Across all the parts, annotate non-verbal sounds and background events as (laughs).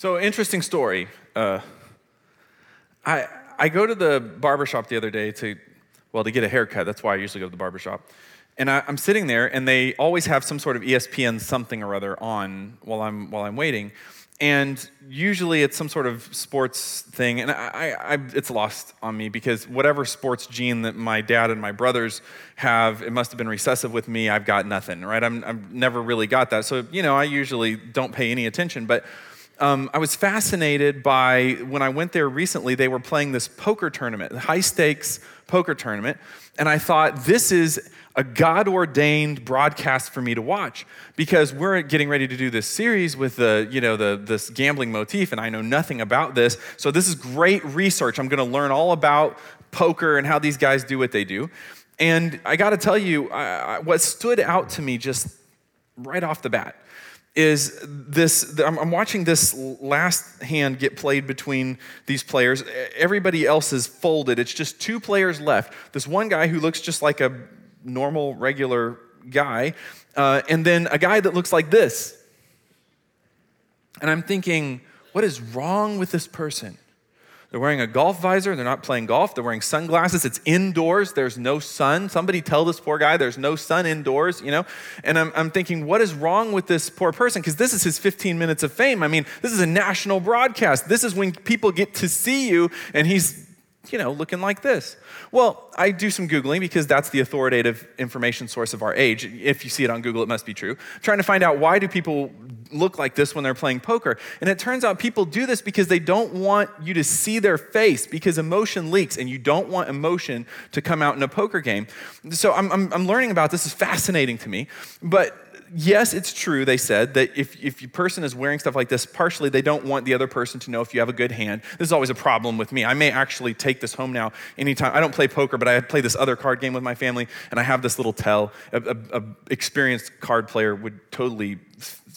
So, interesting story. Uh, I, I go to the barbershop the other day to, well, to get a haircut. That's why I usually go to the barbershop. And I, I'm sitting there, and they always have some sort of ESPN something or other on while I'm, while I'm waiting. And usually it's some sort of sports thing, and I, I, it's lost on me because whatever sports gene that my dad and my brothers have, it must have been recessive with me. I've got nothing, right? I'm, I've never really got that. So, you know, I usually don't pay any attention. But um, I was fascinated by when I went there recently, they were playing this poker tournament, high stakes poker tournament. And I thought, this is a God ordained broadcast for me to watch because we're getting ready to do this series with the, you know, the, this gambling motif, and I know nothing about this. So this is great research. I'm going to learn all about poker and how these guys do what they do. And I got to tell you, I, I, what stood out to me just right off the bat is this I'm watching this last hand get played between these players. Everybody else is folded. It's just two players left. This one guy who looks just like a normal, regular guy, uh, and then a guy that looks like this. And I'm thinking, what is wrong with this person? They're wearing a golf visor. They're not playing golf. They're wearing sunglasses. It's indoors. There's no sun. Somebody tell this poor guy there's no sun indoors, you know? And I'm, I'm thinking, what is wrong with this poor person? Because this is his 15 minutes of fame. I mean, this is a national broadcast. This is when people get to see you, and he's you know, looking like this. Well, I do some Googling because that's the authoritative information source of our age. If you see it on Google, it must be true. trying to find out why do people look like this when they're playing poker. And it turns out people do this because they don't want you to see their face because emotion leaks and you don't want emotion to come out in a poker game. So I'm, I'm, I'm learning about this. is fascinating to me. But yes, it's true, they said, that if, if a person is wearing stuff like this, partially they don't want the other person to know if you have a good hand. This is always a problem with me. I may actually take this home now anytime. I don't play poker, but I play this other card game with my family, and I have this little tell. A, a, a experienced card player would totally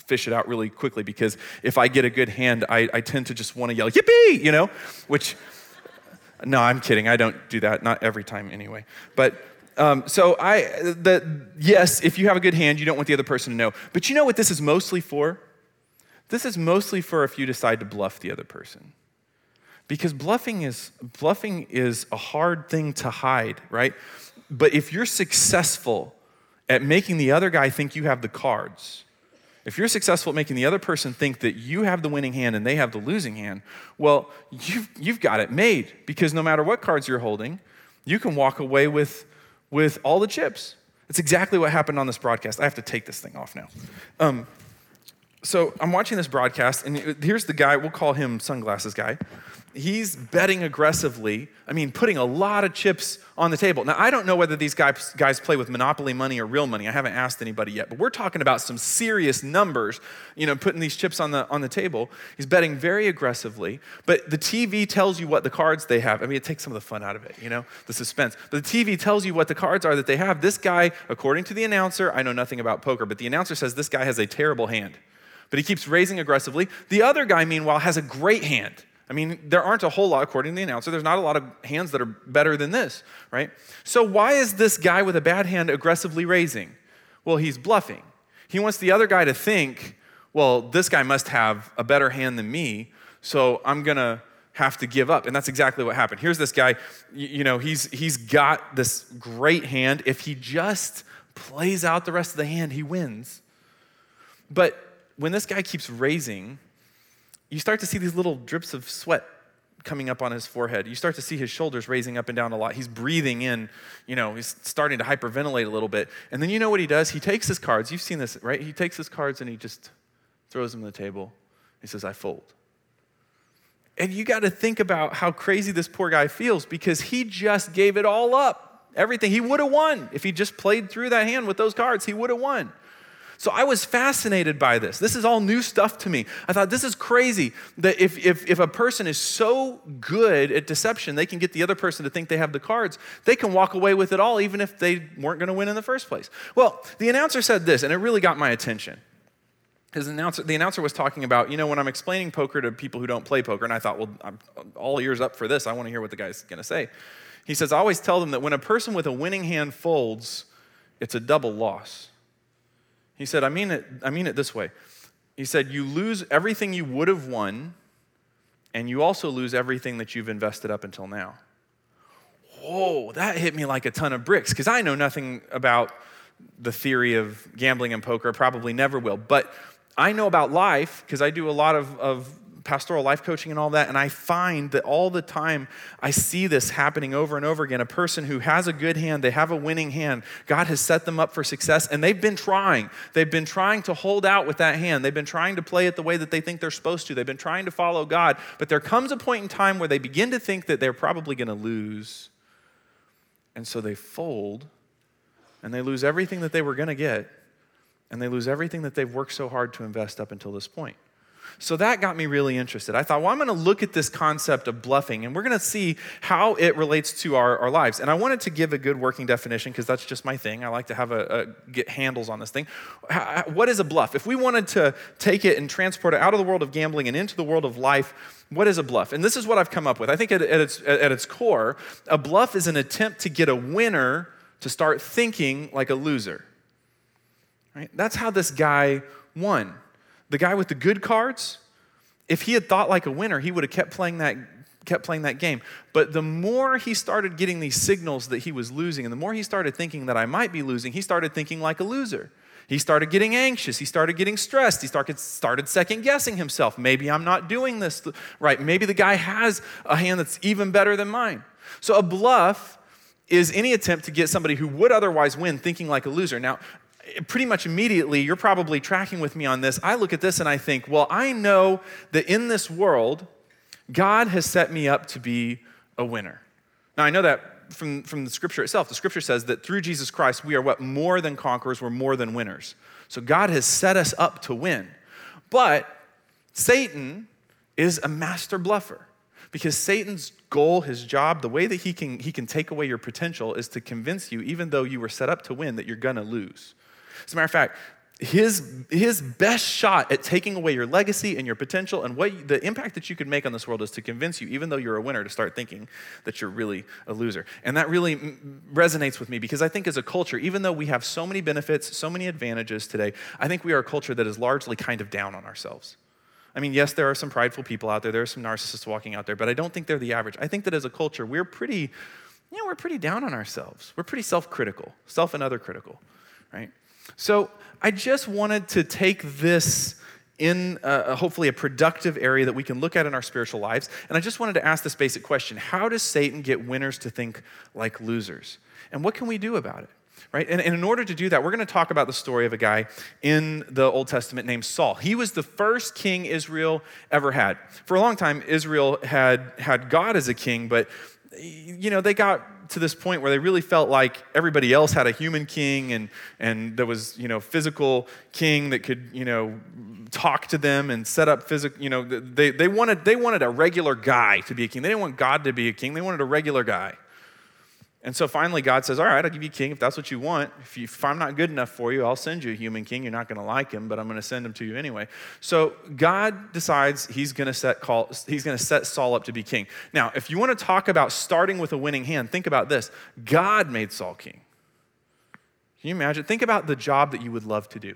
fish it out really quickly because if I get a good hand, I, I tend to just want to yell, yippee, you know, which, no, I'm kidding. I don't do that, not every time anyway. But um, so I, the, yes, if you have a good hand, you don't want the other person to know. But you know what this is mostly for? This is mostly for if you decide to bluff the other person. Because bluffing is, bluffing is a hard thing to hide, right? But if you're successful at making the other guy think you have the cards, if you're successful at making the other person think that you have the winning hand and they have the losing hand, well, you've, you've got it made because no matter what cards you're holding, you can walk away with with all the chips. It's exactly what happened on this broadcast. I have to take this thing off now. Um, so I'm watching this broadcast, and here's the guy, we'll call him Sunglasses Guy he's betting aggressively. I mean, putting a lot of chips on the table. Now, I don't know whether these guys, guys play with monopoly money or real money. I haven't asked anybody yet, but we're talking about some serious numbers, you know, putting these chips on the, on the table. He's betting very aggressively, but the TV tells you what the cards they have. I mean, it takes some of the fun out of it, you know, the suspense. But the TV tells you what the cards are that they have. This guy, according to the announcer, I know nothing about poker, but the announcer says this guy has a terrible hand. But he keeps raising aggressively. The other guy, meanwhile, has a great hand. I mean, there aren't a whole lot, according to the announcer, there's not a lot of hands that are better than this, right? So, why is this guy with a bad hand aggressively raising? Well, he's bluffing. He wants the other guy to think, well, this guy must have a better hand than me, so I'm gonna have to give up. And that's exactly what happened. Here's this guy, you know, he's, he's got this great hand. If he just plays out the rest of the hand, he wins. But when this guy keeps raising, you start to see these little drips of sweat coming up on his forehead. You start to see his shoulders raising up and down a lot. He's breathing in, you know, he's starting to hyperventilate a little bit. And then you know what he does? He takes his cards. You've seen this, right? He takes his cards and he just throws them on the table. He says, I fold. And you got to think about how crazy this poor guy feels because he just gave it all up. Everything. He would have won. If he just played through that hand with those cards, he would have won. So I was fascinated by this. This is all new stuff to me. I thought this is crazy that if, if, if a person is so good at deception, they can get the other person to think they have the cards, they can walk away with it all, even if they weren't going to win in the first place. Well, the announcer said this, and it really got my attention. His announcer, the announcer was talking about, you know, when I'm explaining poker to people who don't play poker, and I thought, well, I'm all ears up for this. I want to hear what the guy's going to say. He says, I always tell them that when a person with a winning hand folds, it's a double loss. He said, I mean it, I mean it this way. he said, You lose everything you would have won, and you also lose everything that you've invested up until now. Whoa, that hit me like a ton of bricks because I know nothing about the theory of gambling and poker, probably never will. But I know about life because I do a lot of, of pastoral life coaching and all that, and I find that all the time I see this happening over and over again. A person who has a good hand, they have a winning hand, God has set them up for success, and they've been trying. They've been trying to hold out with that hand. They've been trying to play it the way that they think they're supposed to. They've been trying to follow God, but there comes a point in time where they begin to think that they're probably going to lose. And so they fold and they lose everything that they were going to get, and they lose everything that they've worked so hard to invest up until this point. So that got me really interested. I thought, well, I'm going to look at this concept of bluffing and we're going to see how it relates to our, our lives. And I wanted to give a good working definition because that's just my thing. I like to have a, a, get handles on this thing. What is a bluff? If we wanted to take it and transport it out of the world of gambling and into the world of life, what is a bluff? And this is what I've come up with. I think at, at its, at its core, a bluff is an attempt to get a winner to start thinking like a loser. Right? That's how this guy won the guy with the good cards, if he had thought like a winner, he would have kept playing that kept playing that game. But the more he started getting these signals that he was losing, and the more he started thinking that I might be losing, he started thinking like a loser. He started getting anxious. He started getting stressed. He started, started second guessing himself. Maybe I'm not doing this right. Maybe the guy has a hand that's even better than mine. So a bluff is any attempt to get somebody who would otherwise win thinking like a loser. Now, pretty much immediately, you're probably tracking with me on this. I look at this and I think, well, I know that in this world, God has set me up to be a winner. Now, I know that from, from the scripture itself. The scripture says that through Jesus Christ, we are what? More than conquerors, we're more than winners. So God has set us up to win. But Satan is a master bluffer because Satan's goal, his job, the way that he can, he can take away your potential is to convince you, even though you were set up to win, that you're gonna lose. As a matter of fact, his, his best shot at taking away your legacy and your potential and what the impact that you could make on this world is to convince you, even though you're a winner, to start thinking that you're really a loser. And that really resonates with me because I think as a culture, even though we have so many benefits, so many advantages today, I think we are a culture that is largely kind of down on ourselves. I mean, yes, there are some prideful people out there, there are some narcissists walking out there, but I don't think they're the average. I think that as a culture, we're pretty, you know, we're pretty down on ourselves. We're pretty self critical, self and other critical, right? So I just wanted to take this in a, hopefully a productive area that we can look at in our spiritual lives. And I just wanted to ask this basic question How does Satan get winners to think like losers? And what can we do about it? Right? And, and in order to do that, we're going to talk about the story of a guy in the Old Testament named Saul. He was the first king Israel ever had. For a long time, Israel had had God as a king, but you know, they got to this point where they really felt like everybody else had a human king and, and there was, you know, physical king that could, you know, talk to them and set up physical, you know, they, they, wanted, they wanted a regular guy to be a king. They didn't want God to be a king. They wanted a regular guy. And so finally, God says, All right, I'll give you a king if that's what you want. If, you, if I'm not good enough for you, I'll send you a human king. You're not going to like him, but I'm going to send him to you anyway. So God decides he's going to set he's going to set Saul up to be king. Now, if you want to talk about starting with a winning hand, think about this God made Saul king. Can you imagine? Think about the job that you would love to do.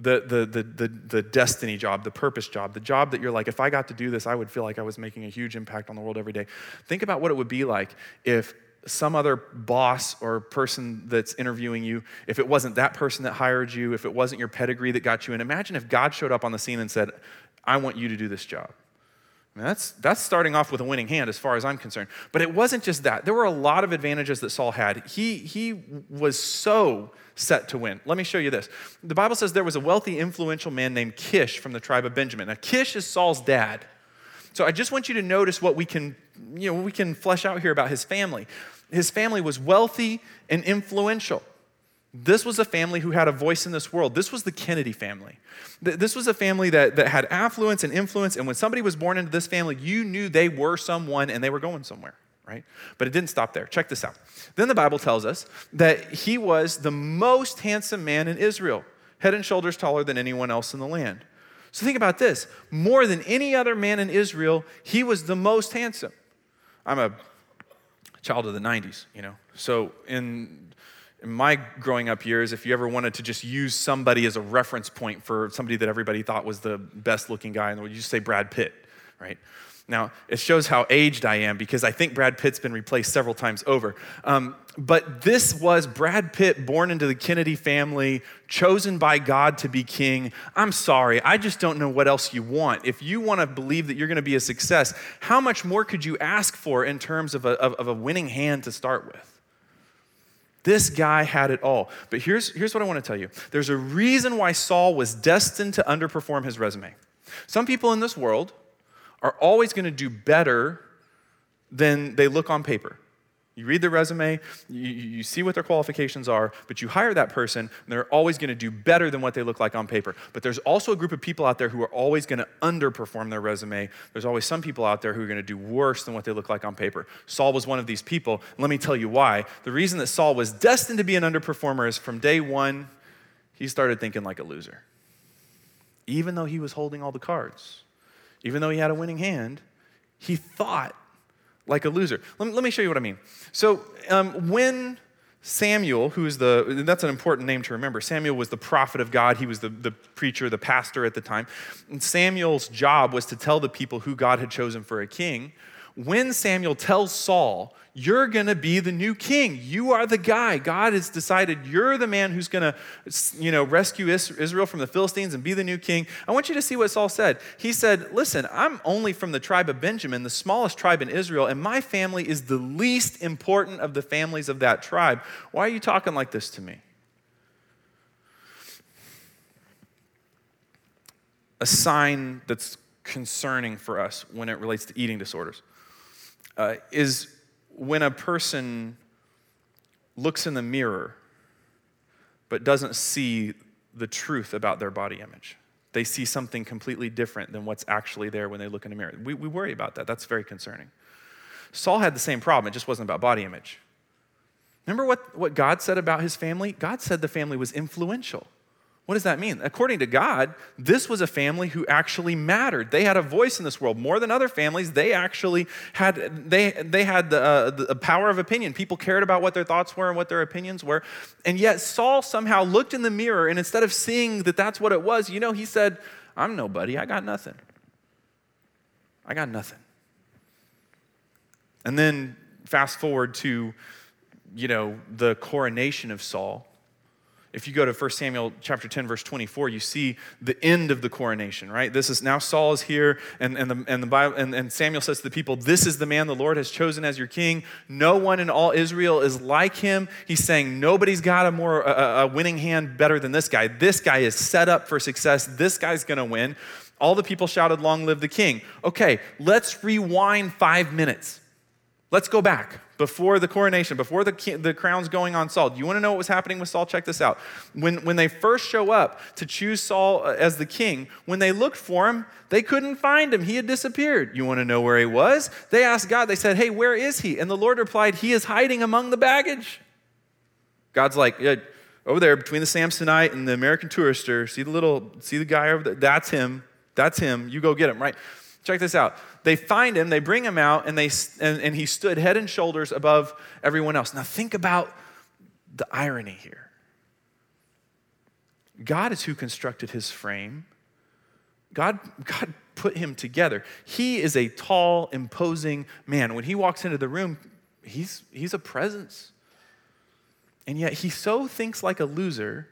The, the, the, the, the destiny job, the purpose job, the job that you're like, if I got to do this, I would feel like I was making a huge impact on the world every day. Think about what it would be like if some other boss or person that's interviewing you, if it wasn't that person that hired you, if it wasn't your pedigree that got you in, imagine if God showed up on the scene and said, I want you to do this job. I mean, that's, that's starting off with a winning hand as far as I'm concerned. But it wasn't just that. There were a lot of advantages that Saul had. He, he was so set to win. Let me show you this. The Bible says there was a wealthy, influential man named Kish from the tribe of Benjamin. Now, Kish is Saul's dad. So I just want you to notice what we can, you know, we can flesh out here about his family his family was wealthy and influential. This was a family who had a voice in this world. This was the Kennedy family. This was a family that, that had affluence and influence, and when somebody was born into this family, you knew they were someone and they were going somewhere, right? But it didn't stop there. Check this out. Then the Bible tells us that he was the most handsome man in Israel, head and shoulders taller than anyone else in the land. So think about this more than any other man in Israel, he was the most handsome. I'm a child of the 90s, you know. So in in my growing up years, if you ever wanted to just use somebody as a reference point for somebody that everybody thought was the best looking guy in the world, you just say Brad Pitt, right? Now, it shows how aged I am because I think Brad Pitt's been replaced several times over. Um, but this was Brad Pitt born into the Kennedy family, chosen by God to be king. I'm sorry, I just don't know what else you want. If you want to believe that you're going to be a success, how much more could you ask for in terms of a, of, of a winning hand to start with? This guy had it all. But here's, here's what I want to tell you there's a reason why Saul was destined to underperform his resume. Some people in this world, are always going to do better than they look on paper. You read their resume, you, you, see what their qualifications are, but you hire that person, and they're always going to do better than what they look like on paper. But there's also a group of people out there who are always going to underperform their resume. There's always some people out there who are going to do worse than what they look like on paper. Saul was one of these people. Let me tell you why. The reason that Saul was destined to be an underperformer is from day one, he started thinking like a loser, even though he was holding all the cards even though he had a winning hand, he thought like a loser. Let me, let me show you what I mean. So, um, when Samuel, who is the, that's an important name to remember. Samuel was the prophet of God. He was the, the preacher, the pastor at the time. And Samuel's job was to tell the people who God had chosen for a king. When Samuel tells Saul, you're going to be the new king. You are the guy. God has decided you're the man who's going to, you know, rescue Israel from the Philistines and be the new king. I want you to see what Saul said. He said, "Listen, I'm only from the tribe of Benjamin, the smallest tribe in Israel, and my family is the least important of the families of that tribe. Why are you talking like this to me?" A sign that's concerning for us when it relates to eating disorders uh, is when a person looks in the mirror but doesn't see the truth about their body image. They see something completely different than what's actually there when they look in the mirror. We, we worry about that. That's very concerning. Saul had the same problem, it just wasn't about body image. Remember what, what God said about his family? God said the family was influential. What does that mean? According to God, this was a family who actually mattered. They had a voice in this world more than other families. They actually had they they had the, uh, the power of opinion. People cared about what their thoughts were and what their opinions were. And yet Saul somehow looked in the mirror and instead of seeing that that's what it was, you know, he said, "I'm nobody. I got nothing. I got nothing." And then fast forward to you know the coronation of Saul if you go to 1 Samuel chapter 10, verse 24, you see the end of the coronation, right? This is now Saul is here, and, and, the, and, the Bible, and, and Samuel says to the people, This is the man the Lord has chosen as your king. No one in all Israel is like him. He's saying, Nobody's got a more a, a winning hand better than this guy. This guy is set up for success. This guy's gonna win. All the people shouted, Long live the king. Okay, let's rewind five minutes. Let's go back before the coronation, before the, the crown's going on Saul. Do you want to know what was happening with Saul? Check this out. When, when they first show up to choose Saul uh, as the king, when they looked for him, they couldn't find him. He had disappeared. You want to know where he was? They asked God, they said, Hey, where is he? And the Lord replied, He is hiding among the baggage. God's like, yeah, over there between the Samsonite and the American Tourister, see the little, see the guy over there? That's him. That's him. You go get him, right? Check this out. They find him, they bring him out, and, they, and, and he stood head and shoulders above everyone else. Now, think about the irony here. God is who constructed his frame. God, God put him together. He is a tall, imposing man. When he walks into the room, he's, he's a presence. And yet he so thinks like a loser.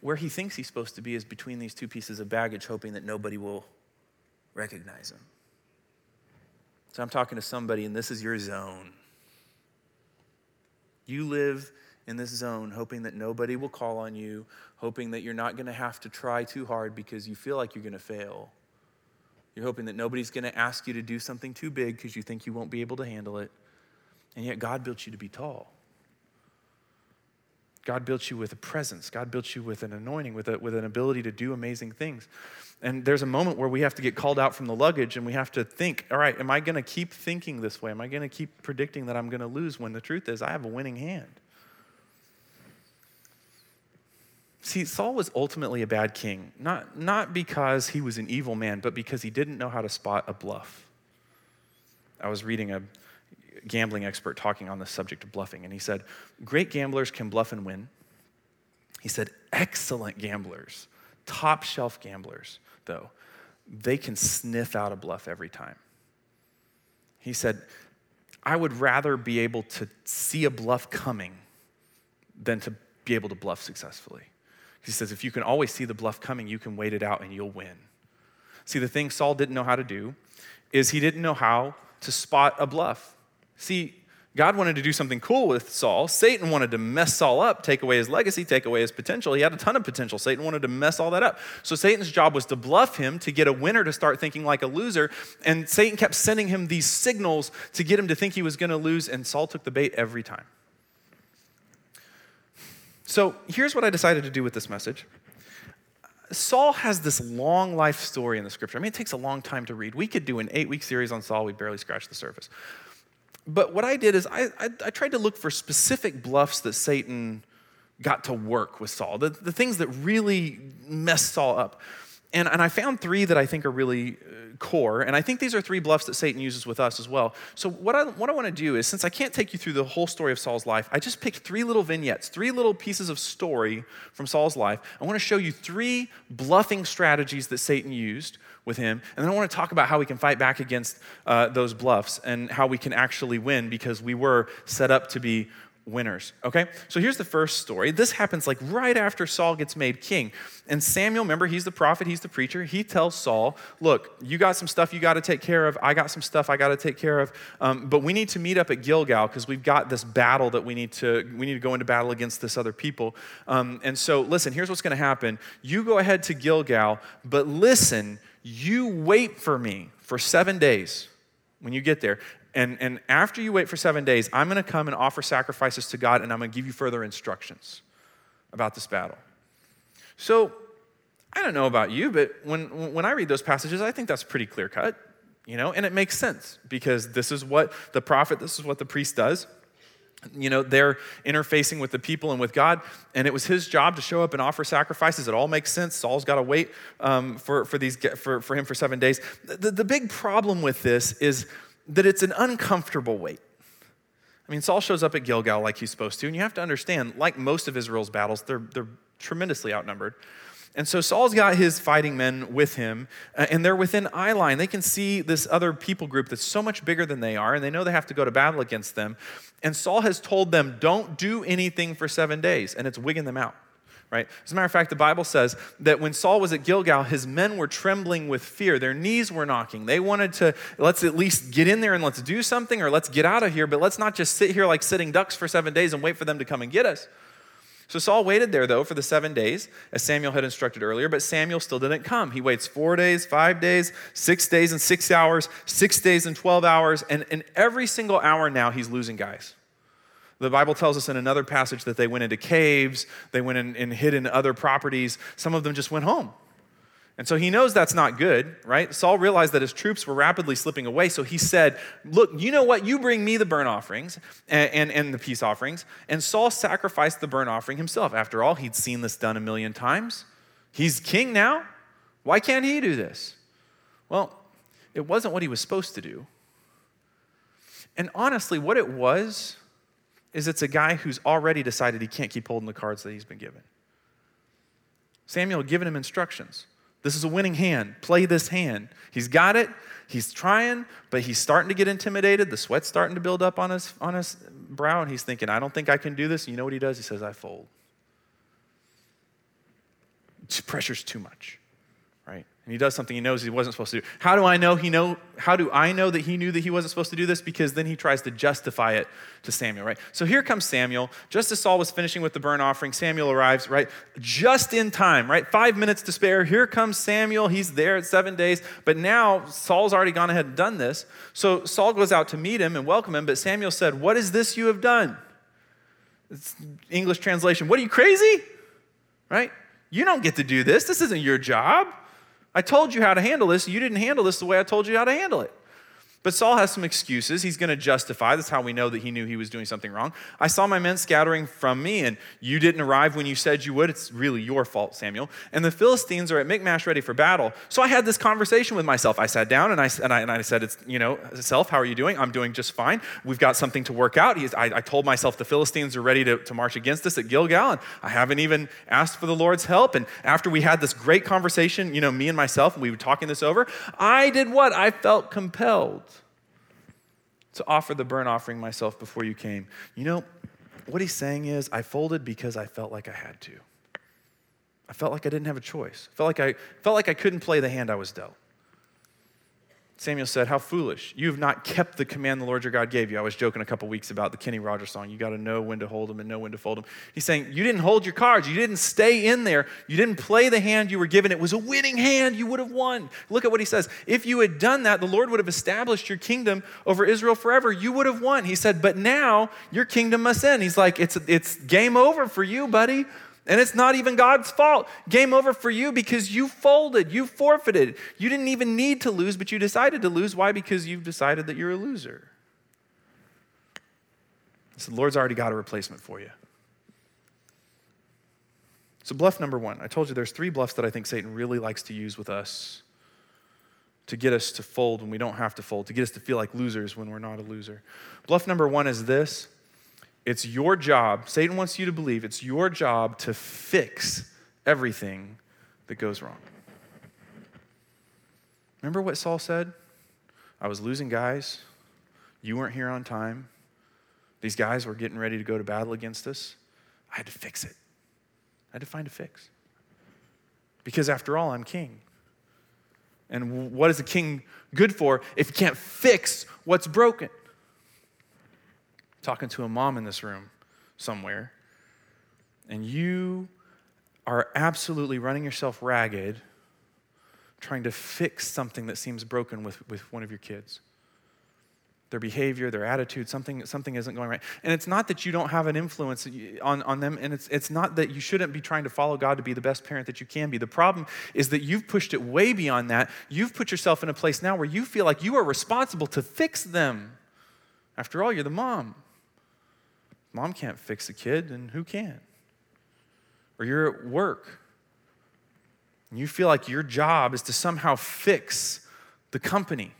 Where he thinks he's supposed to be is between these two pieces of baggage, hoping that nobody will recognize him. So I'm talking to somebody, and this is your zone. You live in this zone, hoping that nobody will call on you, hoping that you're not going to have to try too hard because you feel like you're going to fail. You're hoping that nobody's going to ask you to do something too big because you think you won't be able to handle it. And yet, God built you to be tall. God built you with a presence. God built you with an anointing, with, a, with an ability to do amazing things. And there's a moment where we have to get called out from the luggage and we have to think, all right, am I going to keep thinking this way? Am I going to keep predicting that I'm going to lose when the truth is I have a winning hand? See, Saul was ultimately a bad king, not, not because he was an evil man, but because he didn't know how to spot a bluff. I was reading a, gambling expert talking on the subject of bluffing, and he said, Great gamblers can bluff and win. He said, Excellent gamblers, top shelf gamblers, though, they can sniff out a bluff every time. He said, I would rather be able to see a bluff coming than to be able to bluff successfully. He says, if you can always see the bluff coming, you can wait it out and you'll win. See, the thing Saul didn't know how to do is he didn't know how to spot a bluff. See, God wanted to do something cool with Saul. Satan wanted to mess Saul up, take away his legacy, take away his potential. He had a ton of potential. Satan wanted to mess all that up. So Satan's job was to bluff him, to get a winner to start thinking like a loser. And Satan kept sending him these signals to get him to think he was going to lose, and Saul took the bait every time. So here's what I decided to do with this message. Saul has this long life story in the scripture. I mean, it takes a long time to read. We could do an eight week series on Saul, we barely scratched the surface. But what I did is I, I, I, tried to look for specific bluffs that Satan got to work with Saul, the, the things that really messed Saul up. And, and I found three that I think are really uh, core. And I think these are three bluffs that Satan uses with us as well. So, what I, what I want to do is, since I can't take you through the whole story of Saul's life, I just picked three little vignettes, three little pieces of story from Saul's life. I want to show you three bluffing strategies that Satan used with him. And then I want to talk about how we can fight back against uh, those bluffs and how we can actually win because we were set up to be winners. Okay? So here's the first story. This happens like right after Saul gets made king. And Samuel, remember, he's the prophet, he's the preacher. He tells Saul, Look, you got some stuff you got to take care of. I got some stuff I got to take care of. Um, but we need to meet up at Gilgal because we've got this battle that we need to we need to go into battle against this other people. Um, and so, listen, here's what's going to happen. You go ahead to Gilgal, but listen, you wait for me for seven days when you get there. And, and after you wait for seven days, I'm going to come and offer sacrifices to God, and I'm going to give you further instructions about this battle. So, I don't know about you, but when, when I read those passages, I think that's pretty clear cut, you know, and it makes sense because this is what the prophet, this is what the priest does. You know, they're interfacing with the people and with God, and it was his job to show up and offer sacrifices. It all makes sense. Saul's got to wait um, for, for, these, for, for him for seven days. The, the big problem with this is that it's an uncomfortable wait. I mean, Saul shows up at Gilgal like he's supposed to, and you have to understand, like most of Israel's battles, they're, they're tremendously outnumbered. And so Saul's got his fighting men with him, uh, and they're within eye line. They can see this other people group that's so much bigger than they are, and they know they have to go to battle against them. And Saul has told them, don't do anything for seven days, and it's wigging them out right? As a matter of fact, the Bible says that when Saul was at Gilgal, his men were trembling with fear. Their knees were knocking. They wanted to, let's at least get in there and let's do something, or let's get out of here, but let's not just sit here like sitting ducks for seven days and wait for them to come and get us. So Saul waited there, though, for the seven days, as Samuel had instructed earlier, but Samuel still didn't come. He waits four days, five days, six days and six hours, six days and 12 hours, and in every single hour now, he's losing guys. The Bible tells us in another passage that they went into caves, they went in, and hid in other properties. Some of them just went home. And so he knows that's not good, right? Saul realized that his troops were rapidly slipping away. So he said, Look, you know what? You bring me the burnt offerings and, and, and, the peace offerings. And Saul sacrificed the burnt offering himself. After all, he'd seen this done a million times. He's king now. Why can't he do this? Well, it wasn't what he was supposed to do. And honestly, what it was is it's a guy who's already decided he can't keep holding the cards that he's been given. Samuel had given him instructions. This is a winning hand. Play this hand. He's got it. He's trying, but he's starting to get intimidated. The sweat's starting to build up on his, on his brow, and he's thinking, I don't think I can do this. And you know what he does? He says, I fold. Pressure's too much? And he does something he knows he wasn't supposed to do. How do I know he know how do I know that he knew that he wasn't supposed to do this? Because then he tries to justify it to Samuel, right? So here comes Samuel. Just as Saul was finishing with the burnt offering, Samuel arrives, right? Just in time, right? Five minutes to spare. Here comes Samuel. He's there at seven days. But now Saul's already gone ahead and done this. So Saul goes out to meet him and welcome him. But Samuel said, What is this you have done? It's English translation. What are you crazy? Right? You don't get to do this. This isn't your job. I told you how to handle this. You didn't handle this the way I told you how to handle it. But Saul has some excuses. He's going to justify. That's how we know that he knew he was doing something wrong. I saw my men scattering from me, and you didn't arrive when you said you would. It's really your fault, Samuel. And the Philistines are at Michmash ready for battle. So I had this conversation with myself. I sat down and I, and I, and I said, it's, you know, self, how are you doing? I'm doing just fine. We've got something to work out. I, I, told myself the Philistines are ready to, to march against us at Gilgal, and I haven't even asked for the Lord's help. And after we had this great conversation, you know, me and myself, we were talking this over, I did what? I felt compelled to offer the burnt offering myself before you came. You know, what he's saying is, I folded because I felt like I had to. I felt like I didn't have a choice. I felt like I felt like I couldn't play the hand I was dealt. Samuel said, How foolish. You have not kept the command the Lord your God gave you. I was joking a couple weeks about the Kenny Rogers song. You got to know when to hold them and know when to fold them. He's saying, You didn't hold your cards. You didn't stay in there. You didn't play the hand you were given. It was a winning hand. You would have won. Look at what he says. If you had done that, the Lord would have established your kingdom over Israel forever. You would have won. He said, But now your kingdom must end. He's like, It's, it's game over for you, buddy. And it's not even God's fault. Game over for you because you folded, you forfeited. You didn't even need to lose, but you decided to lose. Why? Because you've decided that you're a loser. So the Lord's already got a replacement for you. So, bluff number one. I told you there's three bluffs that I think Satan really likes to use with us to get us to fold when we don't have to fold, to get us to feel like losers when we're not a loser. Bluff number one is this it's your job, Satan wants you to believe it's your job to fix everything that goes wrong. Remember what Saul said? I was losing guys. You weren't here on time. These guys were getting ready to go to battle against us. I had to fix it. I had to find a fix. Because after all, I'm king. And what is a king good for if he can't fix what's broken? Talking to a mom in this room somewhere, and you are absolutely running yourself ragged trying to fix something that seems broken with, with one of your kids their behavior, their attitude, something, something isn't going right. And it's not that you don't have an influence on, on them, and it's, it's not that you shouldn't be trying to follow God to be the best parent that you can be. The problem is that you've pushed it way beyond that. You've put yourself in a place now where you feel like you are responsible to fix them. After all, you're the mom. Mom can't fix a kid, and who can? Or you're at work and you feel like your job is to somehow fix the company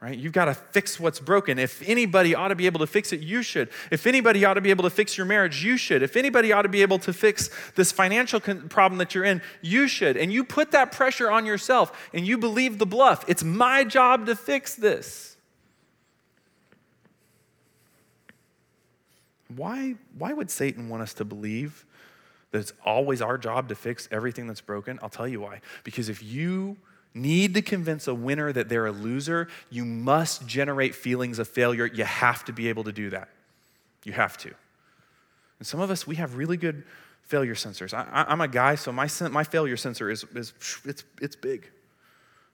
right? You've got to fix what's broken. If anybody ought to be able to fix it, you should. If anybody ought to be able to fix your marriage, you should. If anybody ought to be able to fix this financial problem that you're in, you should. And you put that pressure on yourself and you believe the bluff. It's my job to fix this. Why, why would Satan want us to believe that it's always our job to fix everything that's broken? I'll tell you why. Because if you need to convince a winner that they're a loser, you must generate feelings of failure. You have to be able to do that. You have to. And some of us, we have really good failure sensors. I, am a guy, so my, my failure sensor is, is it's, it's big.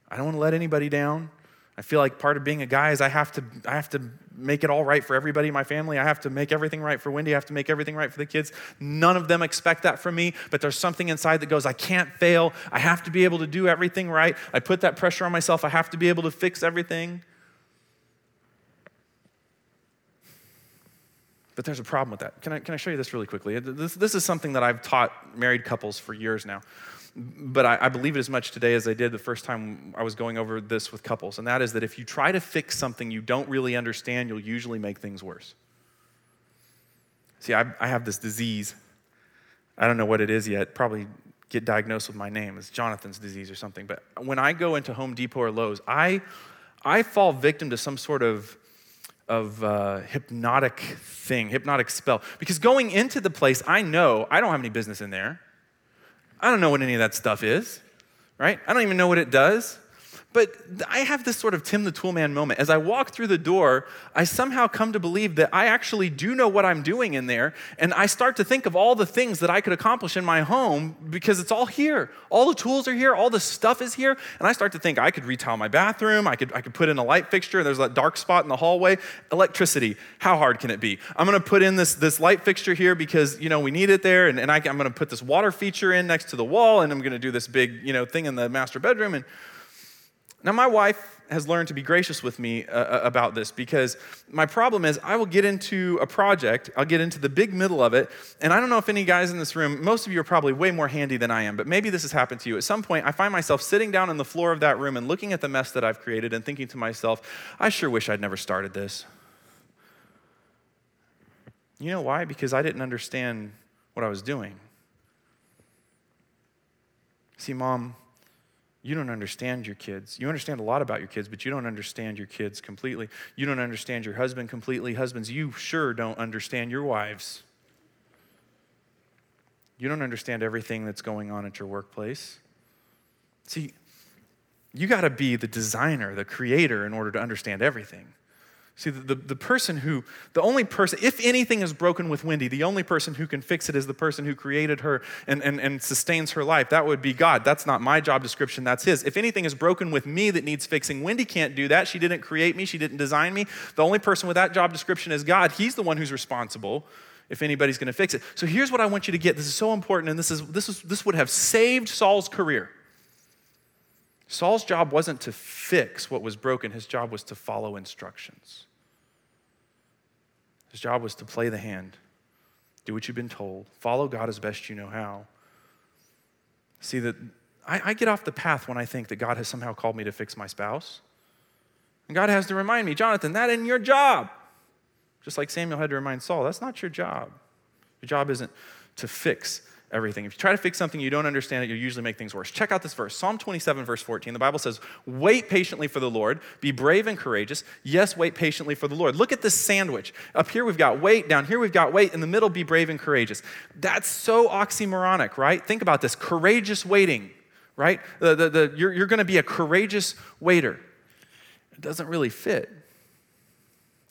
I don't want to let anybody down. I feel like part of being a guy is I have to, I have to make it all right for everybody in my family. I have to make everything right for Wendy. I have to make everything right for the kids. None of them expect that from me, but there's something inside that goes, I can't fail. I have to be able to do everything right. I put that pressure on myself. I have to be able to fix everything. But there's a problem with that. Can I, can I show you this really quickly? This, this is something that I've taught married couples for years now but I, I, believe it as much today as I did the first time I was going over this with couples, and that is that if you try to fix something you don't really understand, you'll usually make things worse. See, I, I have this disease. I don't know what it is yet. Probably get diagnosed with my name. It's Jonathan's disease or something. But when I go into Home Depot or Lowe's, I, I fall victim to some sort of of uh, hypnotic thing, hypnotic spell. Because going into the place, I know I don't have any business in there. I don't know what any of that stuff is, right? I don't even know what it does. But I have this sort of Tim the Toolman moment. As I walk through the door, I somehow come to believe that I actually do know what I'm doing in there. And I start to think of all the things that I could accomplish in my home because it's all here. All the tools are here, all the stuff is here. And I start to think I could retile my bathroom, I could, I could put in a light fixture, there's that dark spot in the hallway. Electricity, how hard can it be? I'm gonna put in this, this light fixture here because you know we need it there, and, and I, I'm gonna put this water feature in next to the wall, and I'm gonna do this big you know thing in the master bedroom. And Now, my wife has learned to be gracious with me uh, uh, about this because my problem is I will get into a project, I'll get into the big middle of it, and I don't know if any guys in this room, most of you are probably way more handy than I am, but maybe this has happened to you. At some point, I find myself sitting down on the floor of that room and looking at the mess that I've created and thinking to myself, I sure wish I'd never started this. You know why? Because I didn't understand what I was doing. See, mom, you don't understand your kids. You understand a lot about your kids, but you don't understand your kids completely. You don't understand your husband completely. Husbands, you sure don't understand your wives. You don't understand everything that's going on at your workplace. See, you got to be the designer, the creator, in order to understand everything. See, the, the, the, person who, the only person, if anything is broken with Wendy, the only person who can fix it is the person who created her and, and, and sustains her life. That would be God. That's not my job description, that's His. If anything is broken with me that needs fixing, Wendy can't do that. She didn't create me, she didn't design me. The only person with that job description is God. He's the one who's responsible if anybody's going to fix it. So here's what I want you to get. This is so important, and this, is, this, is, this would have saved Saul's career. Saul's job wasn't to fix what was broken, his job was to follow instructions. His job was to play the hand, do what you've been told, follow God as best you know how. See, that I, I get off the path when I think that God has somehow called me to fix my spouse. And God has to remind me, Jonathan, that isn't your job. Just like Samuel had to remind Saul, that's not your job. Your job isn't to fix everything. If you try to fix something you don't understand it, you'll usually make things worse. Check out this verse Psalm 27, verse 14. The Bible says, Wait patiently for the Lord, be brave and courageous. Yes, wait patiently for the Lord. Look at this sandwich. Up here we've got wait, down here we've got wait, in the middle, be brave and courageous. That's so oxymoronic, right? Think about this courageous waiting, right? The, the, the, you're you're going to be a courageous waiter. It doesn't really fit,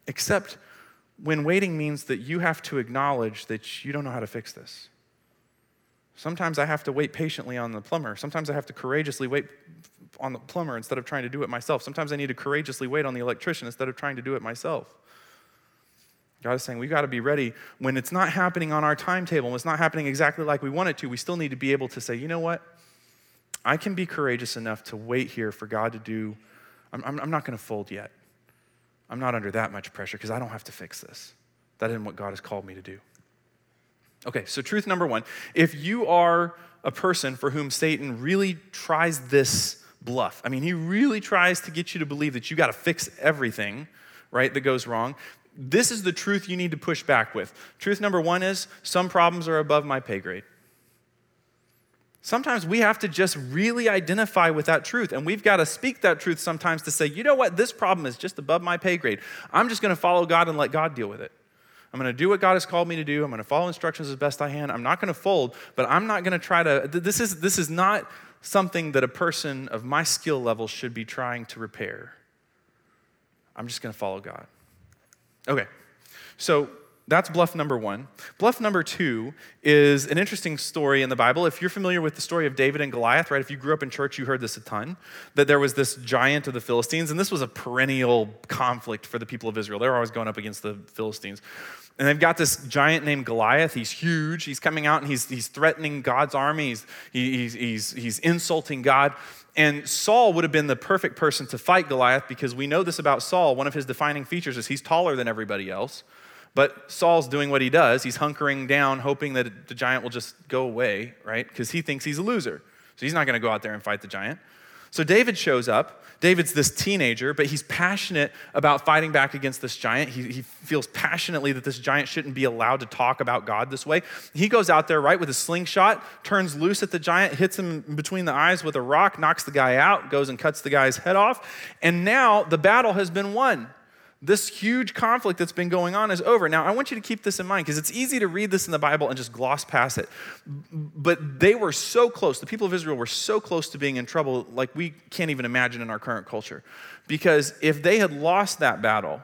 except when waiting means that you have to acknowledge that you don't know how to fix this. Sometimes I have to wait patiently on the plumber. Sometimes I have to courageously wait on the plumber instead of trying to do it myself. Sometimes I need to courageously wait on the electrician instead of trying to do it myself. God is saying we've got to be ready when it's not happening on our timetable, when it's not happening exactly like we want it to. We still need to be able to say, you know what? I can be courageous enough to wait here for God to do. I'm, I'm, I'm not going to fold yet. I'm not under that much pressure because I don't have to fix this. That isn't what God has called me to do. Okay, so truth number one if you are a person for whom Satan really tries this bluff, I mean, he really tries to get you to believe that you got to fix everything, right, that goes wrong. This is the truth you need to push back with. Truth number one is some problems are above my pay grade. Sometimes we have to just really identify with that truth, and we've got to speak that truth sometimes to say, you know what, this problem is just above my pay grade. I'm just going to follow God and let God deal with it. I'm going to do what God has called me to do. I'm going to follow instructions as best I can. I'm not going to fold, but I'm not going to try to. This is, this is not something that a person of my skill level should be trying to repair. I'm just going to follow God. Okay, so that's bluff number one. Bluff number two is an interesting story in the Bible. If you're familiar with the story of David and Goliath, right? If you grew up in church, you heard this a ton. That there was this giant of the Philistines, and this was a perennial conflict for the people of Israel. They were always going up against the Philistines. And they've got this giant named Goliath. He's huge. He's coming out and he's, he's threatening God's army. He's, he's, he's, he's insulting God. And Saul would have been the perfect person to fight Goliath because we know this about Saul. One of his defining features is he's taller than everybody else. But Saul's doing what he does. He's hunkering down, hoping that the giant will just go away, right? Because he thinks he's a loser. So he's not going to go out there and fight the giant. So David shows up. David's this teenager, but he's passionate about fighting back against this giant. He, he feels passionately that this giant shouldn't be allowed to talk about God this way. He goes out there, right, with a slingshot, turns loose at the giant, hits him between the eyes with a rock, knocks the guy out, goes and cuts the guy's head off. And now the battle has been won this huge conflict that's been going on is over. Now, I want you to keep this in mind because it's easy to read this in the Bible and just gloss past it. But they were so close, the people of Israel were so close to being in trouble, like we can't even imagine in our current culture. Because if they had lost that battle,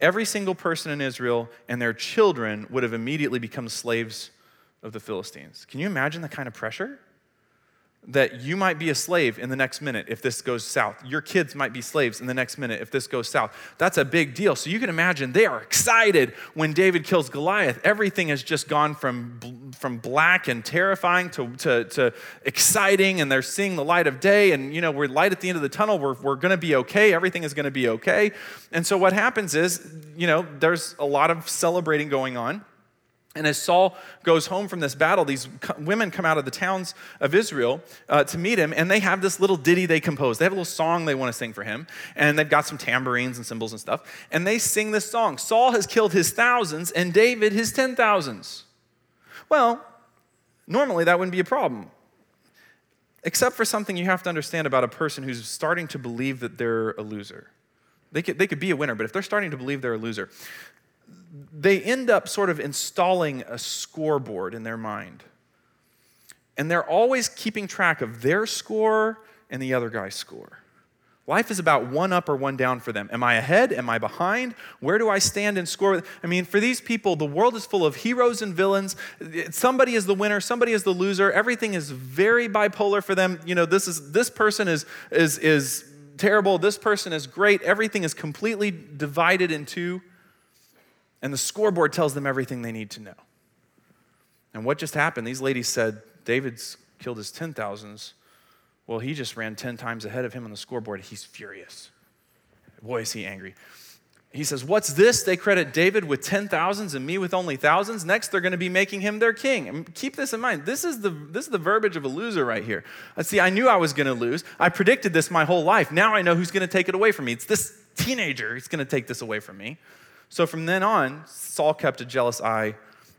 every single person in Israel and their children would have immediately become slaves of the Philistines. Can you imagine the kind of pressure? That you might be a slave in the next minute if this goes south. Your kids might be slaves in the next minute if this goes south. That's a big deal. So you can imagine they are excited when David kills Goliath. Everything has just gone from, from black and terrifying to, to, to exciting, and they're seeing the light of day. And, you know, we're light at the end of the tunnel. We're, we're going to be okay. Everything is going to be okay. And so what happens is, you know, there's a lot of celebrating going on. And as Saul goes home from this battle, these women come out of the towns of Israel uh, to meet him, and they have this little ditty they compose. They have a little song they want to sing for him, and they've got some tambourines and cymbals and stuff. And they sing this song Saul has killed his thousands, and David his ten thousands. Well, normally that wouldn't be a problem, except for something you have to understand about a person who's starting to believe that they're a loser. They could, they could be a winner, but if they're starting to believe they're a loser, they end up sort of installing a scoreboard in their mind. And they're always keeping track of their score and the other guy's score. Life is about one up or one down for them. Am I ahead? Am I behind? Where do I stand and score? I mean, for these people, the world is full of heroes and villains. Somebody is the winner, somebody is the loser. Everything is very bipolar for them. You know, this is this person is is is terrible, this person is great. Everything is completely divided in two. And the scoreboard tells them everything they need to know. And what just happened? These ladies said, David's killed his 10,000s. Well, he just ran 10 times ahead of him on the scoreboard. He's furious. Boy, is he angry. He says, What's this? They credit David with 10,000s and me with only thousands. Next, they're going to be making him their king. And keep this in mind. This is the, this is the verbiage of a loser right here. Uh, see, I knew I was going to lose. I predicted this my whole life. Now I know who's going to take it away from me. It's this teenager who's going to take this away from me. So from then on, Saul kept a jealous eye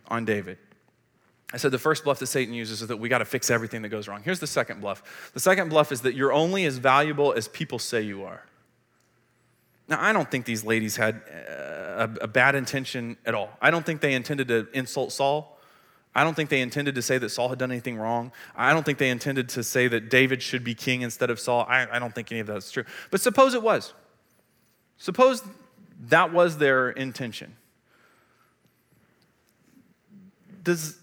on David. I said the first bluff that Satan uses is that we got to fix everything that goes wrong. Here's the second bluff. The second bluff is that you're only as valuable as people say you are. Now, I don't think these ladies had uh, a, a, bad intention at all. I don't think they intended to insult Saul. I don't think they intended to say that Saul had done anything wrong. I don't think they intended to say that David should be king instead of Saul. I, I don't think any of that's true. But suppose it was. Suppose that was their intention. Does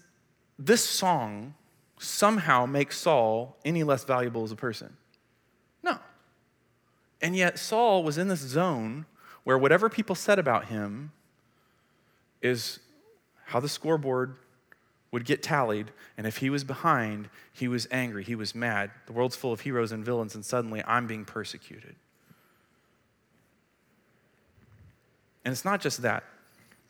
this song somehow make Saul any less valuable as a person? No. And yet, Saul was in this zone where whatever people said about him is how the scoreboard would get tallied, and if he was behind, he was angry, he was mad. The world's full of heroes and villains, and suddenly I'm being persecuted. And it's not just that.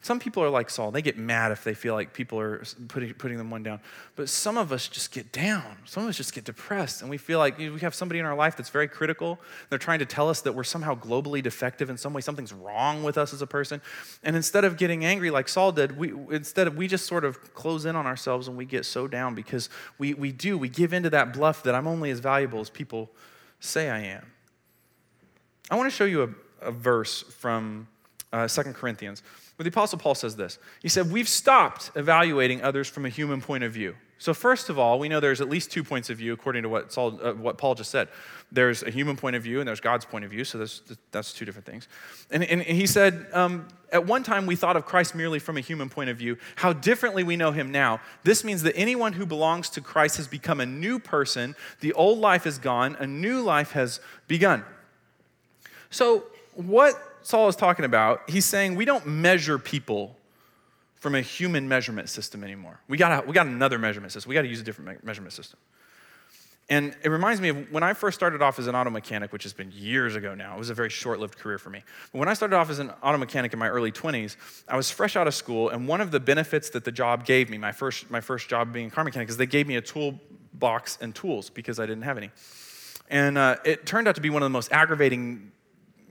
Some people are like Saul. They get mad if they feel like people are putting, putting them one down. But some of us just get down. Some of us just get depressed. And we feel like we have somebody in our life that's very critical. They're trying to tell us that we're somehow globally defective in some way. Something's wrong with us as a person. And instead of getting angry like Saul did, we, instead of, we just sort of close in on ourselves and we get so down because we, we do. We give into that bluff that I'm only as valuable as people say I am. I want to show you a, a verse from uh, 2 Corinthians, where the Apostle Paul says this. He said, We've stopped evaluating others from a human point of view. So, first of all, we know there's at least two points of view, according to what, Saul, uh, what Paul just said. There's a human point of view and there's God's point of view, so that's, that's two different things. And, and he said, um, At one time we thought of Christ merely from a human point of view. How differently we know him now. This means that anyone who belongs to Christ has become a new person. The old life is gone, a new life has begun. So, what Saul is talking about, he's saying we don't measure people from a human measurement system anymore. We got, we got another measurement system. We got to use a different me- measurement system. And it reminds me of when I first started off as an auto mechanic, which has been years ago now. It was a very short lived career for me. But when I started off as an auto mechanic in my early 20s, I was fresh out of school, and one of the benefits that the job gave me, my first, my first job being a car mechanic, is they gave me a toolbox and tools because I didn't have any. And uh, it turned out to be one of the most aggravating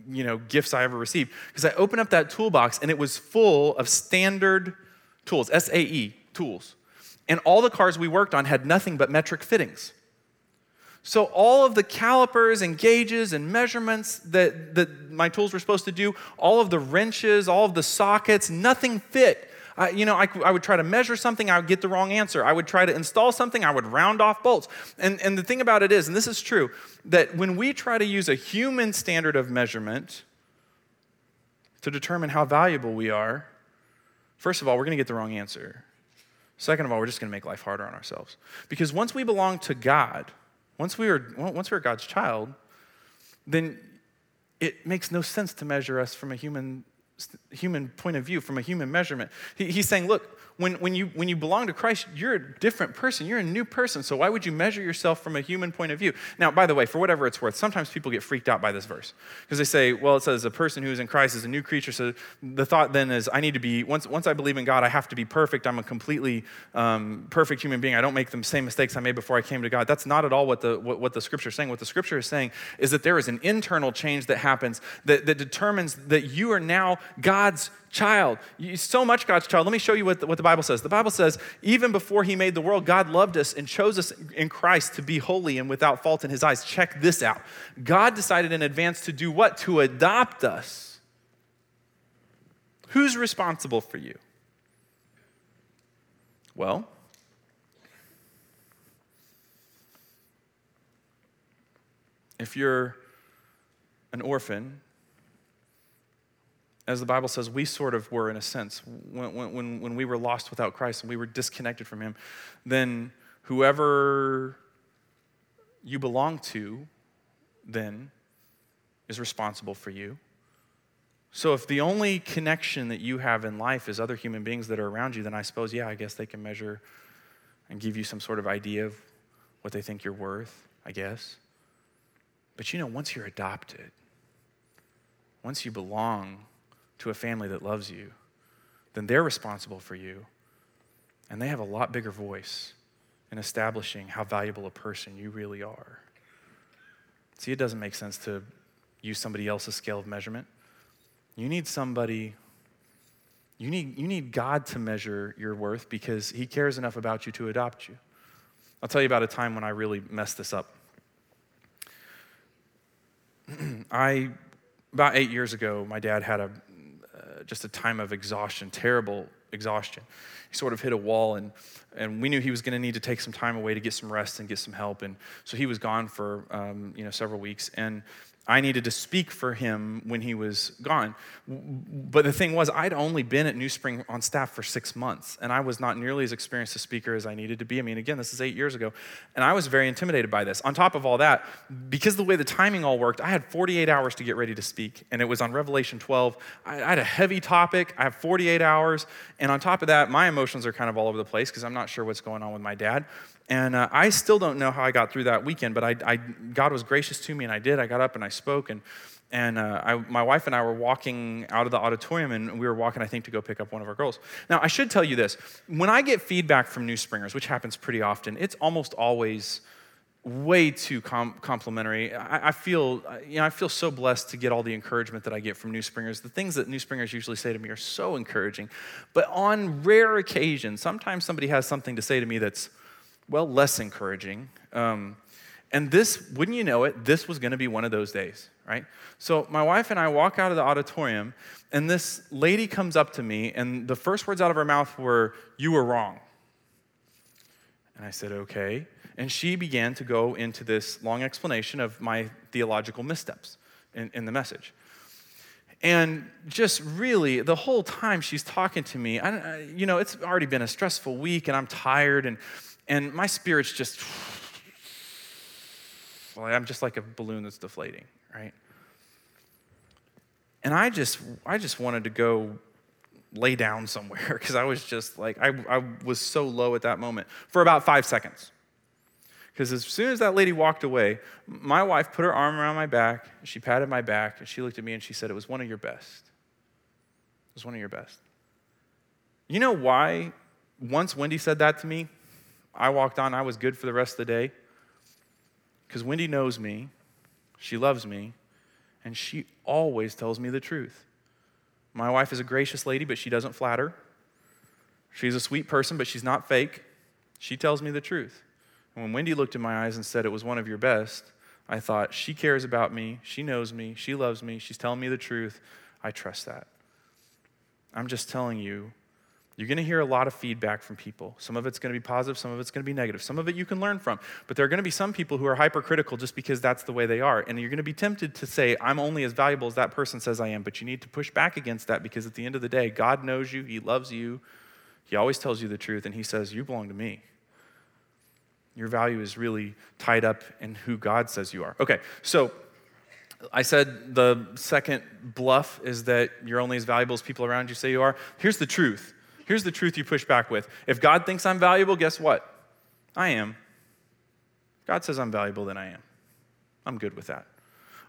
you know, gifts I ever received. Because I opened up that toolbox and it was full of standard tools, SAE tools. And all the cars we worked on had nothing but metric fittings. So all of the calipers and gauges and measurements that, that my tools were supposed to do, all of the wrenches, all of the sockets, nothing fit. I, you know, I, I, would try to measure something, I would get the wrong answer. I would try to install something, I would round off bolts. And, and the thing about it is, and this is true, that when we try to use a human standard of measurement to determine how valuable we are, first of all, we're going to get the wrong answer. Second of all, we're just going to make life harder on ourselves. Because once we belong to God, once we are once we're God's child, then it makes no sense to measure us from a human human point of view, from a human measurement. He, he's saying, look, when, when, you, when you belong to Christ, you're a different person. You're a new person. So why would you measure yourself from a human point of view? Now, by the way, for whatever it's worth, sometimes people get freaked out by this verse because they say, well, it says a person who is in Christ is a new creature. So the thought then is, I need to be, once, once I believe in God, I have to be perfect. I'm a completely um, perfect human being. I don't make the same mistakes I made before I came to God. That's not at all what the, what, what the scripture is saying. What the scripture is saying is that there is an internal change that happens that, that determines that you are now God's child. You, so much God's child. Let me show you what the, what the Bible says. The Bible says, even before He made the world, God loved us and chose us in Christ to be holy and without fault in His eyes. Check this out. God decided in advance to do what? To adopt us. Who's responsible for you? Well, if you're an orphan as the Bible says, we sort of were in a sense. When, when, when we were lost without Christ and we were disconnected from Him, then whoever you belong to then is responsible for you. So if the only connection that you have in life is other human beings that are around you, then I suppose, yeah, I guess they can measure and give you some sort of idea of what they think you're worth, I guess. But you know, once you're adopted, once you belong to a family that loves you, then they're responsible for you. And they have a lot bigger voice in establishing how valuable a person you really are. See, it doesn't make sense to use somebody else's scale of measurement. You need somebody, you need, you need God to measure your worth because He cares enough about you to adopt you. I'll tell you about a time when I really messed this up. (clears throat) I, about eight years ago, my dad had a just a time of exhaustion, terrible exhaustion. He sort of hit a wall, and, and we knew he was going to need to take some time away to get some rest and get some help. And so he was gone for um, you know several weeks. And I needed to speak for him when he was gone. But the thing was, I'd only been at New Spring on staff for six months, and I was not nearly as experienced a speaker as I needed to be. I mean, again, this is eight years ago, and I was very intimidated by this. On top of all that, because the way the timing all worked, I had 48 hours to get ready to speak, and it was on Revelation 12. I had a heavy topic, I have 48 hours, and on top of that, my emotions are kind of all over the place because I'm not sure what's going on with my dad. And uh, I still don't know how I got through that weekend, but I, I, God was gracious to me, and I did. I got up and I spoke, and, and uh, I, my wife and I were walking out of the auditorium, and we were walking, I think, to go pick up one of our girls. Now, I should tell you this when I get feedback from new springers, which happens pretty often, it's almost always way too com- complimentary. I, I, feel, you know, I feel so blessed to get all the encouragement that I get from new springers. The things that new springers usually say to me are so encouraging. But on rare occasions, sometimes somebody has something to say to me that's well, less encouraging. Um, and this, wouldn't you know it, this was going to be one of those days, right? So my wife and I walk out of the auditorium, and this lady comes up to me, and the first words out of her mouth were, You were wrong. And I said, Okay. And she began to go into this long explanation of my theological missteps in, in the message. And just really, the whole time she's talking to me, I, you know, it's already been a stressful week, and I'm tired, and and my spirit's just, well, I'm just like a balloon that's deflating, right? And I just, I just wanted to go lay down somewhere (laughs) because I was just like, I, I was so low at that moment for about five seconds. Because as soon as that lady walked away, my wife put her arm around my back, she patted my back, and she looked at me and she said, It was one of your best. It was one of your best. You know why, once Wendy said that to me, I walked on, I was good for the rest of the day. Because Wendy knows me, she loves me, and she always tells me the truth. My wife is a gracious lady, but she doesn't flatter. She's a sweet person, but she's not fake. She tells me the truth. And when Wendy looked in my eyes and said it was one of your best, I thought, she cares about me, she knows me, she loves me, she's telling me the truth. I trust that. I'm just telling you you're going to hear a lot of feedback from people. Some of it's going to be positive, some of it's going to be negative. Some of it you can learn from. But there are going to be some people who are hypercritical just because that's the way they are. And you're going to be tempted to say, I'm only as valuable as that person says I am. But you need to push back against that because at the end of the day, God knows you, He loves you, He always tells you the truth, and He says, You belong to me. Your value is really tied up in who God says you are. Okay, so I said the second bluff is that you're only as valuable as people around you say you are. Here's the truth. Here's the truth you push back with. If God thinks I'm valuable, guess what? I am. God says I'm valuable, then I am. I'm good with that.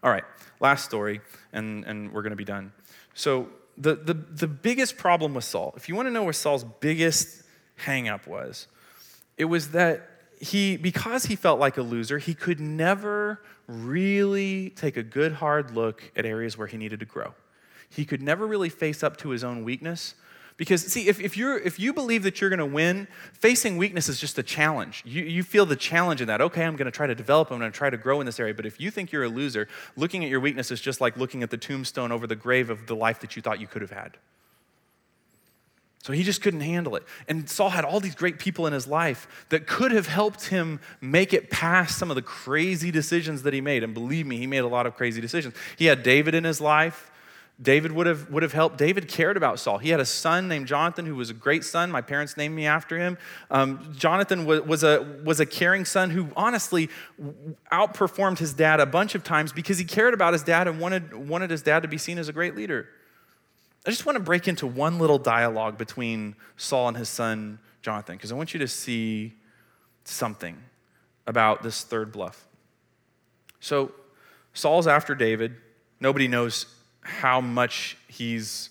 All right, last story, and, and we're going to be done. So, the, the, the biggest problem with Saul, if you want to know where Saul's biggest hangup was, it was that he, because he felt like a loser, he could never really take a good hard look at areas where he needed to grow. He could never really face up to his own weakness. Because, see, if, if, you're, if you believe that you're going to win, facing weakness is just a challenge. You, you feel the challenge in that. Okay, I'm going to try to develop, I'm going to try to grow in this area. But if you think you're a loser, looking at your weakness is just like looking at the tombstone over the grave of the life that you thought you could have had. So he just couldn't handle it. And Saul had all these great people in his life that could have helped him make it past some of the crazy decisions that he made. And believe me, he made a lot of crazy decisions. He had David in his life. David would have, would have helped. David cared about Saul. He had a son named Jonathan who was a great son. My parents named me after him. Um, Jonathan was, was, a, was a caring son who honestly outperformed his dad a bunch of times because he cared about his dad and wanted, wanted his dad to be seen as a great leader. I just want to break into one little dialogue between Saul and his son Jonathan because I want you to see something about this third bluff. So, Saul's after David. Nobody knows how much he's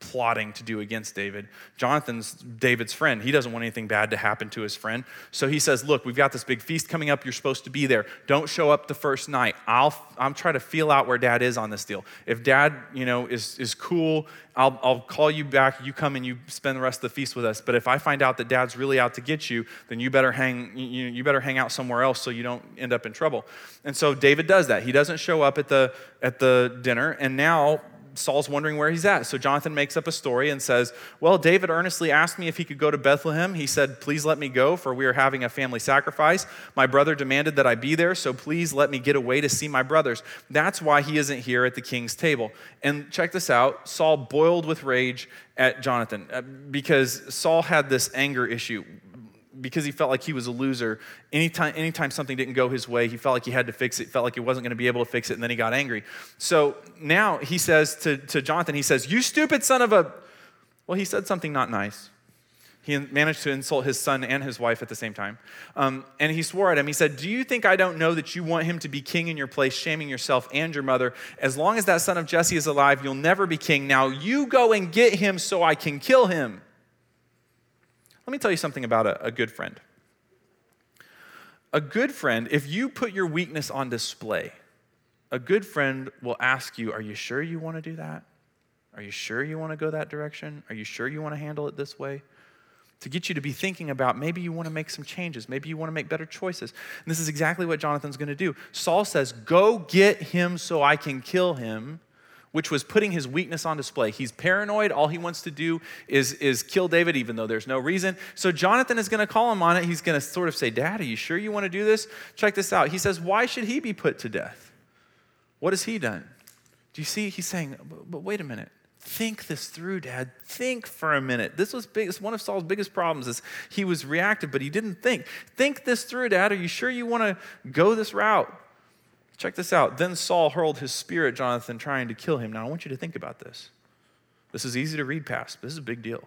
plotting to do against David. Jonathan's David's friend. He doesn't want anything bad to happen to his friend. So he says, Look, we've got this big feast coming up. You're supposed to be there. Don't show up the first night. I'll, I'm trying to feel out where dad is on this deal. If dad, you know, is, is cool, I'll, I'll call you back. You come and you spend the rest of the feast with us. But if I find out that dad's really out to get you, then you better hang, you, you better hang out somewhere else so you don't end up in trouble. And so David does that. He doesn't show up at the, at the dinner. And now Saul's wondering where he's at. So Jonathan makes up a story and says, Well, David earnestly asked me if he could go to Bethlehem. He said, Please let me go, for we are having a family sacrifice. My brother demanded that I be there, so please let me get away to see my brothers. That's why he isn't here at the king's table. And check this out Saul boiled with rage at Jonathan uh, because Saul had this anger issue because he felt like he was a loser, anytime, anytime something didn't go his way, he felt like he had to fix it, felt like he wasn't going to be able to fix it, and then he got angry. So now he says to, to Jonathan, he says, You stupid son of a. Well, he said something not nice. He managed to insult his son and his wife at the same time. Um, and he swore at him. He said, Do you think I don't know that you want him to be king in your place, shaming yourself and your mother? As long as that son of Jesse is alive, you'll never be king. Now you go and get him so I can kill him. Let me tell you something about a, a good friend. A good friend, if you put your weakness on display, a good friend will ask you, Are you sure you want to do that? Are you sure you want to go that direction? Are you sure you want to handle it this way? To get you to be thinking about maybe you want to make some changes, maybe you want to make better choices. And this is exactly what Jonathan's going to do. Saul says, Go get him so I can kill him which was putting his weakness on display. He's paranoid. All he wants to do is, is kill David, even though there's no reason. So Jonathan is going to call him on it. He's going to sort of say, Dad, are you sure you want to do this? Check this out. He says, Why should he be put to death? What has he done? Do you see? He's saying, But wait a minute. Think this through, Dad. Think for a minute. This was big, one of Saul's biggest problems is he was reactive, but he didn't think. Think this through, Dad. Are you sure you want to go this route? Check this out. Then Saul hurled his spear at Jonathan, trying to kill him. Now, I want you to think about this. This is easy to read past, but this is a big deal.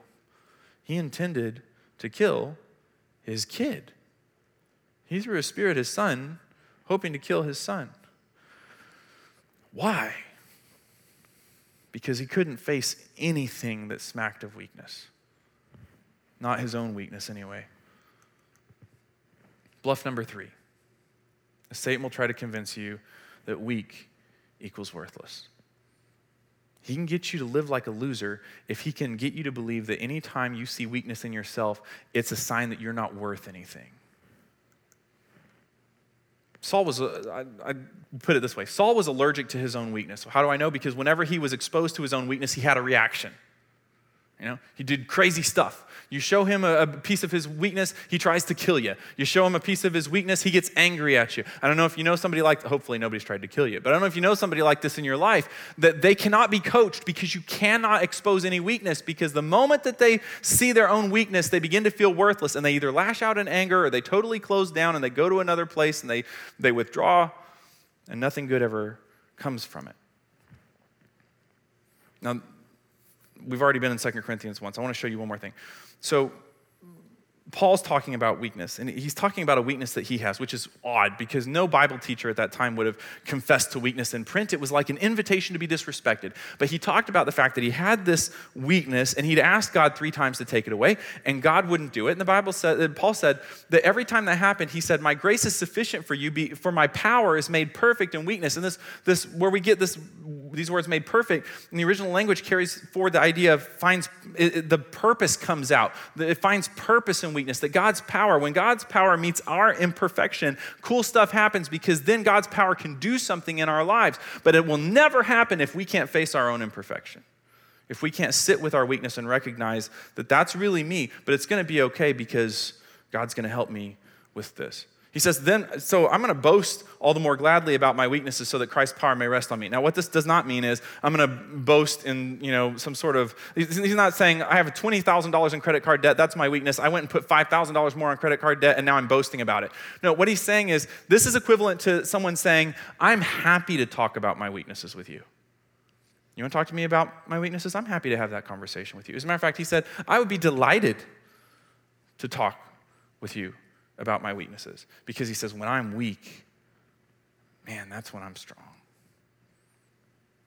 He intended to kill his kid. He threw a spear at his son, hoping to kill his son. Why? Because he couldn't face anything that smacked of weakness. Not his own weakness, anyway. Bluff number three. Satan will try to convince you that weak equals worthless. He can get you to live like a loser if he can get you to believe that anytime you see weakness in yourself, it's a sign that you're not worth anything. Saul was, uh, put it this way Saul was allergic to his own weakness. How do I know? Because whenever he was exposed to his own weakness, he had a reaction. You know, he did crazy stuff. You show him a, piece of his weakness, he tries to kill you. You show him a piece of his weakness, he gets angry at you. I don't know if you know somebody like, hopefully nobody's tried to kill you, but I don't know if you know somebody like this in your life, that they cannot be coached because you cannot expose any weakness because the moment that they see their own weakness, they begin to feel worthless and they either lash out in anger or they totally close down and they go to another place and they, they withdraw and nothing good ever comes from it. Now, we've already been in 2 Corinthians once. I want to show you one more thing. So, Paul's talking about weakness, and he's talking about a weakness that he has, which is odd because no Bible teacher at that time would have confessed to weakness in print. It was like an invitation to be disrespected. But he talked about the fact that he had this weakness, and he'd asked God three times to take it away, and God wouldn't do it. And the Bible said, Paul said that every time that happened, he said, "My grace is sufficient for you, for my power is made perfect in weakness." And this, this, where we get this, these words made perfect in the original language carries forward the idea of finds the purpose comes out. It finds purpose in weakness weakness, that God's power, when God's power meets our imperfection, cool stuff happens because then God's power can do something in our lives. But it will never happen if we can't face our own imperfection. If we can't sit with our weakness and recognize that that's really me, but it's going to be okay because God's going to help me with this. He says, then, so I'm going to boast all the more gladly about my weaknesses so that Christ's power may rest on me. Now, what this does not mean is I'm going to boast in, you know, some sort of, he's not saying I have $20,000 in credit card debt. That's my weakness. I went and put $5,000 more on credit card debt and now I'm boasting about it. No, what he's saying is this is equivalent to someone saying, I'm happy to talk about my weaknesses with you. You want to talk to me about my weaknesses? I'm happy to have that conversation with you. As a matter of fact, he said, I would be delighted to talk with you about my weaknesses because he says, when I'm weak, man, that's when I'm strong.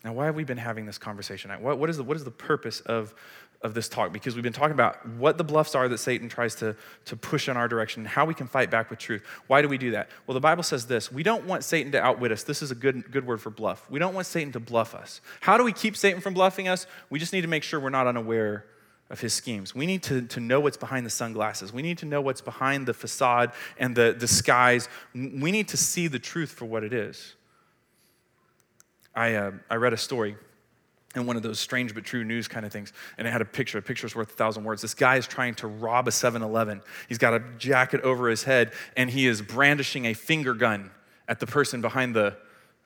Now, why have we been having this conversation? What, what, is, the, what is the purpose of, of this talk? Because we've been talking about what the bluffs are that Satan tries to, to push in our direction and how we can fight back with truth. Why do we do that? Well, the Bible says this we don't want Satan to outwit us. This is a good, good word for bluff. We don't want Satan to bluff us. How do we keep Satan from bluffing us? We just need to make sure we're not unaware of his schemes. We need to, to know what's behind the sunglasses. We need to know what's behind the facade and the disguise. We need to see the truth for what it is. I, uh, I read a story in one of those strange but true news kind of things, and it had a picture. A picture's worth a thousand words. This guy is trying to rob a 7 Eleven. He's got a jacket over his head, and he is brandishing a finger gun at the person behind the,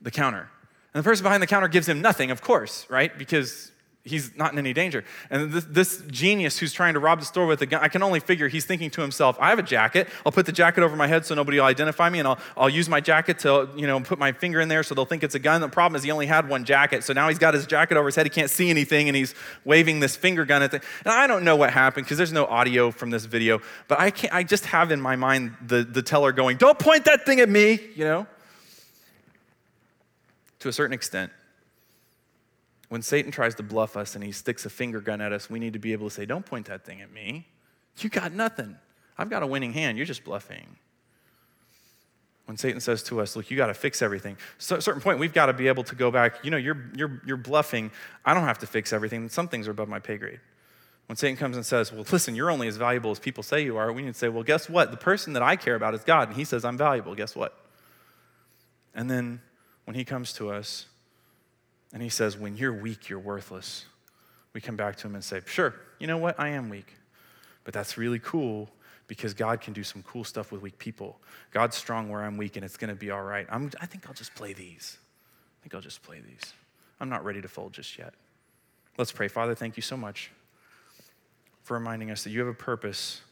the counter. And the person behind the counter gives him nothing, of course, right? Because he's not in any danger. And this, this, genius who's trying to rob the store with a gun, I can only figure he's thinking to himself, I have a jacket. I'll put the jacket over my head so nobody will identify me, and I'll, I'll use my jacket to, you know, put my finger in there so they'll think it's a gun. The problem is he only had one jacket, so now he's got his jacket over his head. He can't see anything, and he's waving this finger gun at the. And I don't know what happened because there's no audio from this video, but I can't. I just have in my mind the, the teller going, "Don't point that thing at me," you know. To a certain extent, when Satan tries to bluff us and he sticks a finger gun at us, we need to be able to say, Don't point that thing at me. You got nothing. I've got a winning hand. You're just bluffing. When Satan says to us, Look, you got to fix everything, so at a certain point, we've got to be able to go back. You know, you're, you're, you're bluffing. I don't have to fix everything. Some things are above my pay grade. When Satan comes and says, Well, listen, you're only as valuable as people say you are, we need to say, Well, guess what? The person that I care about is God, and he says I'm valuable. Guess what? And then when he comes to us, and he says, When you're weak, you're worthless. We come back to him and say, Sure, you know what? I am weak. But that's really cool because God can do some cool stuff with weak people. God's strong where I'm weak, and it's going to be all right. I'm, I think I'll just play these. I think I'll just play these. I'm not ready to fold just yet. Let's pray. Father, thank you so much for reminding us that you have a purpose,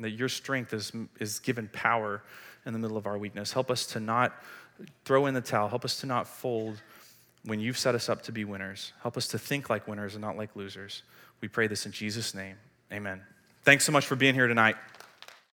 that your strength is, is given power in the middle of our weakness. Help us to not throw in the towel, help us to not fold when you've set us up to be winners. Help us to think like winners and not like losers. We pray this in Jesus' name. Amen. Thanks so much for being here tonight.